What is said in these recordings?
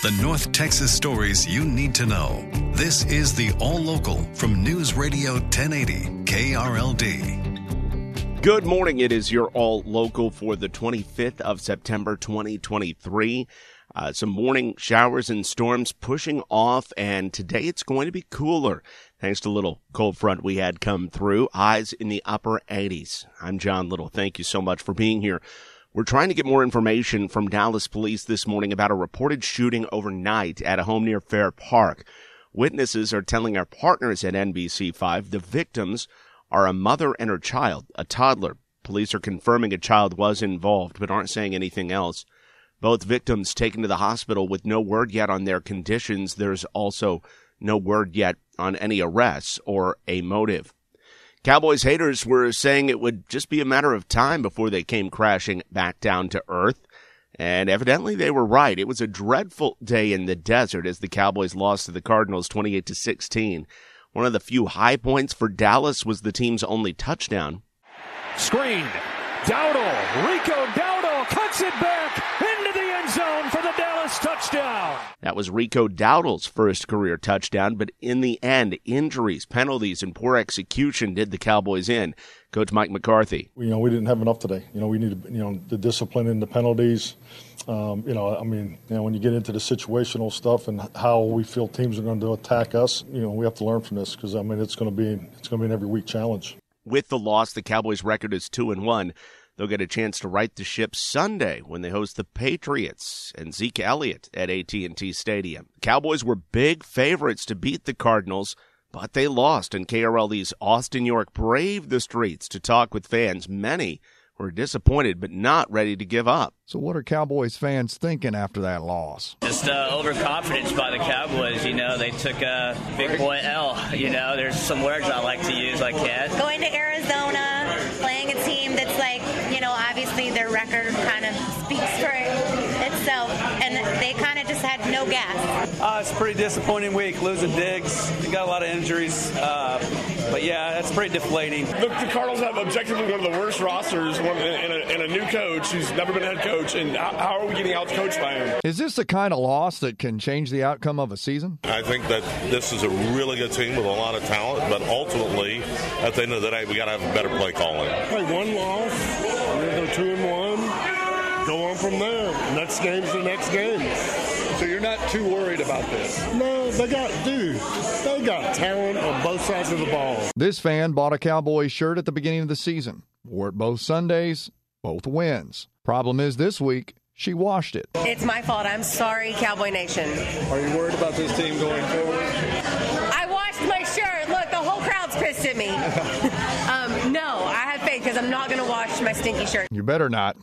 The North Texas stories you need to know. This is the All Local from News Radio 1080 KRLD. Good morning. It is your All Local for the 25th of September 2023. Uh, some morning showers and storms pushing off, and today it's going to be cooler thanks to a little cold front we had come through. Highs in the upper 80s. I'm John Little. Thank you so much for being here. We're trying to get more information from Dallas police this morning about a reported shooting overnight at a home near Fair Park. Witnesses are telling our partners at NBC5 the victims are a mother and her child, a toddler. Police are confirming a child was involved, but aren't saying anything else. Both victims taken to the hospital with no word yet on their conditions. There's also no word yet on any arrests or a motive. Cowboys haters were saying it would just be a matter of time before they came crashing back down to earth. And evidently they were right. It was a dreadful day in the desert as the Cowboys lost to the Cardinals 28 to 16. One of the few high points for Dallas was the team's only touchdown. Screen. Dowdle. Rico Dowdle cuts it back into the end zone for the Dallas touchdown. That was Rico Dowdle's first career touchdown, but in the end, injuries, penalties, and poor execution did the Cowboys in. Coach Mike McCarthy. You know, we didn't have enough today. You know, we needed, you know, the discipline and the penalties. Um, you know, I mean, you know, when you get into the situational stuff and how we feel teams are going to attack us, you know, we have to learn from this because I mean, it's going to be it's going to be an every week challenge. With the loss, the Cowboys' record is two and one. They'll get a chance to right the ship Sunday when they host the Patriots and Zeke Elliott at AT&T Stadium. Cowboys were big favorites to beat the Cardinals, but they lost, and KRLD's Austin York braved the streets to talk with fans. Many were disappointed but not ready to give up. So, what are Cowboys fans thinking after that loss? Just uh, overconfidence by the Cowboys. You know, they took a big boy L. You know, there's some words I like to use like that. Going to Arizona, playing a team that's like, you know, obviously their record kind of speaks for itself, and they kind of just had no gas. Uh, it's a pretty disappointing week, losing Diggs. We got a lot of injuries, uh, but yeah, it's pretty deflating. The, the, Cardinals have objectively one of the worst rosters, one, and, a, and a new coach who's never been a head coach, and how are we getting out coached by him? Is this the kind of loss that can change the outcome of a season? I think that this is a really good team with a lot of talent, but ultimately, at the end of the day, we got to have a better play calling. Play one loss, from there. Next game's the next game. So you're not too worried about this? No, they got, dude, they got talent on both sides of the ball. This fan bought a Cowboys shirt at the beginning of the season, wore it both Sundays, both wins. Problem is, this week, she washed it. It's my fault. I'm sorry, Cowboy Nation. Are you worried about this team going forward? I washed my shirt. Look, the whole crowd's pissed at me. um, no, I have faith because I'm not going to wash my stinky shirt. You better not.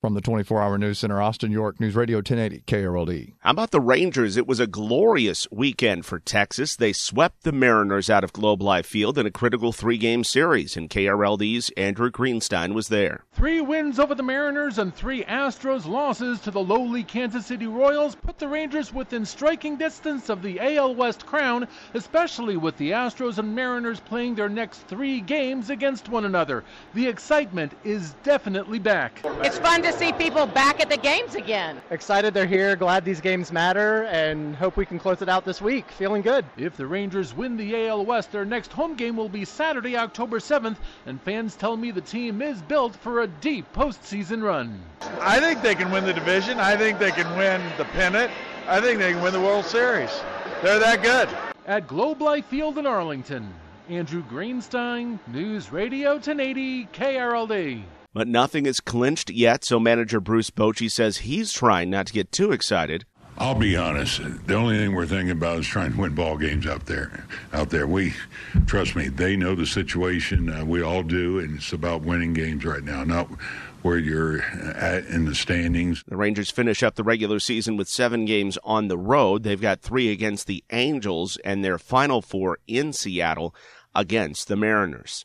From the 24 hour news center, Austin, York, News Radio 1080, KRLD. How about the Rangers? It was a glorious weekend for Texas. They swept the Mariners out of Globe Life Field in a critical three game series, and KRLD's Andrew Greenstein was there. Three wins over the Mariners and three Astros losses to the lowly Kansas City Royals put the Rangers within striking distance of the AL West crown, especially with the Astros and Mariners playing their next three games against one another. The excitement is definitely back. It's fun to to see people back at the games again. Excited they're here, glad these games matter, and hope we can close it out this week. Feeling good. If the Rangers win the AL West, their next home game will be Saturday, October 7th, and fans tell me the team is built for a deep postseason run. I think they can win the division. I think they can win the pennant. I think they can win the World Series. They're that good. At Globe Life Field in Arlington, Andrew Greenstein, News Radio 1080 KRLD. But nothing is clinched yet, so manager Bruce Bochy says he's trying not to get too excited. I'll be honest. The only thing we're thinking about is trying to win ball games out there. Out there, we trust me. They know the situation. Uh, we all do, and it's about winning games right now, not where you're at in the standings. The Rangers finish up the regular season with seven games on the road. They've got three against the Angels, and their final four in Seattle against the Mariners.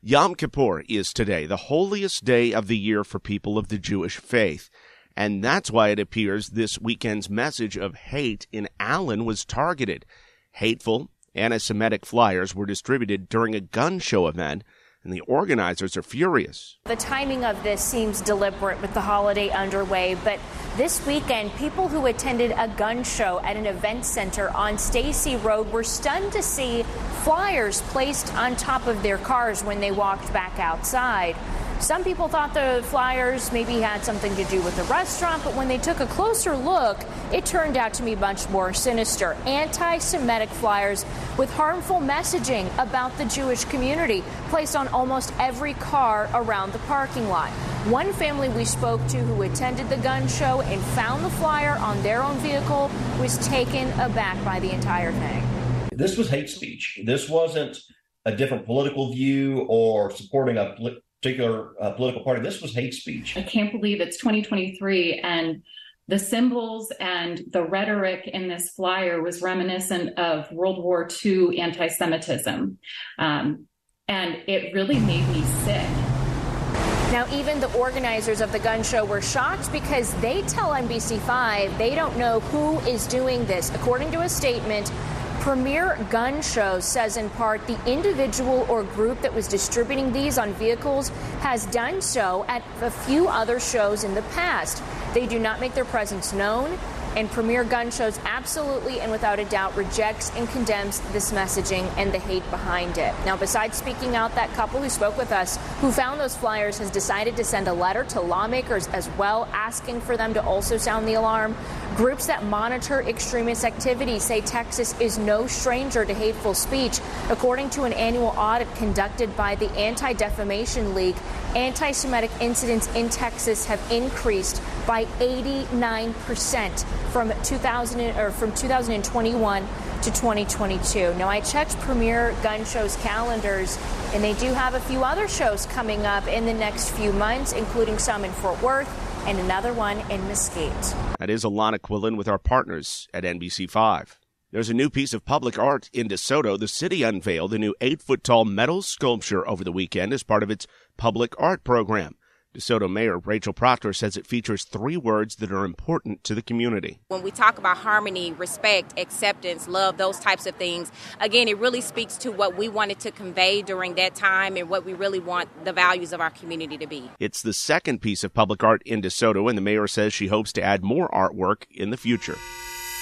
Yom Kippur is today, the holiest day of the year for people of the Jewish faith. And that's why it appears this weekend's message of hate in Allen was targeted. Hateful, anti Semitic flyers were distributed during a gun show event, and the organizers are furious. The timing of this seems deliberate with the holiday underway, but this weekend, people who attended a gun show at an event center on Stacy Road were stunned to see flyers placed on top of their cars when they walked back outside. Some people thought the flyers maybe had something to do with the restaurant, but when they took a closer look, it turned out to be much more sinister. Anti Semitic flyers with harmful messaging about the Jewish community placed on almost every car around the parking lot. One family we spoke to who attended the gun show and found the flyer on their own vehicle was taken aback by the entire thing. This was hate speech. This wasn't a different political view or supporting a particular uh, political party. This was hate speech. I can't believe it's 2023 and the symbols and the rhetoric in this flyer was reminiscent of World War II anti Semitism. Um, and it really made me sick. Now, even the organizers of the gun show were shocked because they tell NBC5 they don't know who is doing this. According to a statement, Premier Gun Show says in part the individual or group that was distributing these on vehicles has done so at a few other shows in the past. They do not make their presence known. And Premier Gun Shows absolutely and without a doubt rejects and condemns this messaging and the hate behind it. Now, besides speaking out, that couple who spoke with us, who found those flyers, has decided to send a letter to lawmakers as well, asking for them to also sound the alarm. Groups that monitor extremist activity say Texas is no stranger to hateful speech. According to an annual audit conducted by the Anti Defamation League, anti Semitic incidents in Texas have increased by 89% from 2000 or from 2021 to 2022. Now I checked Premier Gun Show's calendars and they do have a few other shows coming up in the next few months including some in Fort Worth and another one in Mesquite. That is Alana Quillen with our partners at NBC5. There's a new piece of public art in DeSoto. The city unveiled a new eight foot tall metal sculpture over the weekend as part of its public art program. DeSoto Mayor Rachel Proctor says it features three words that are important to the community. When we talk about harmony, respect, acceptance, love, those types of things, again, it really speaks to what we wanted to convey during that time and what we really want the values of our community to be. It's the second piece of public art in DeSoto, and the mayor says she hopes to add more artwork in the future.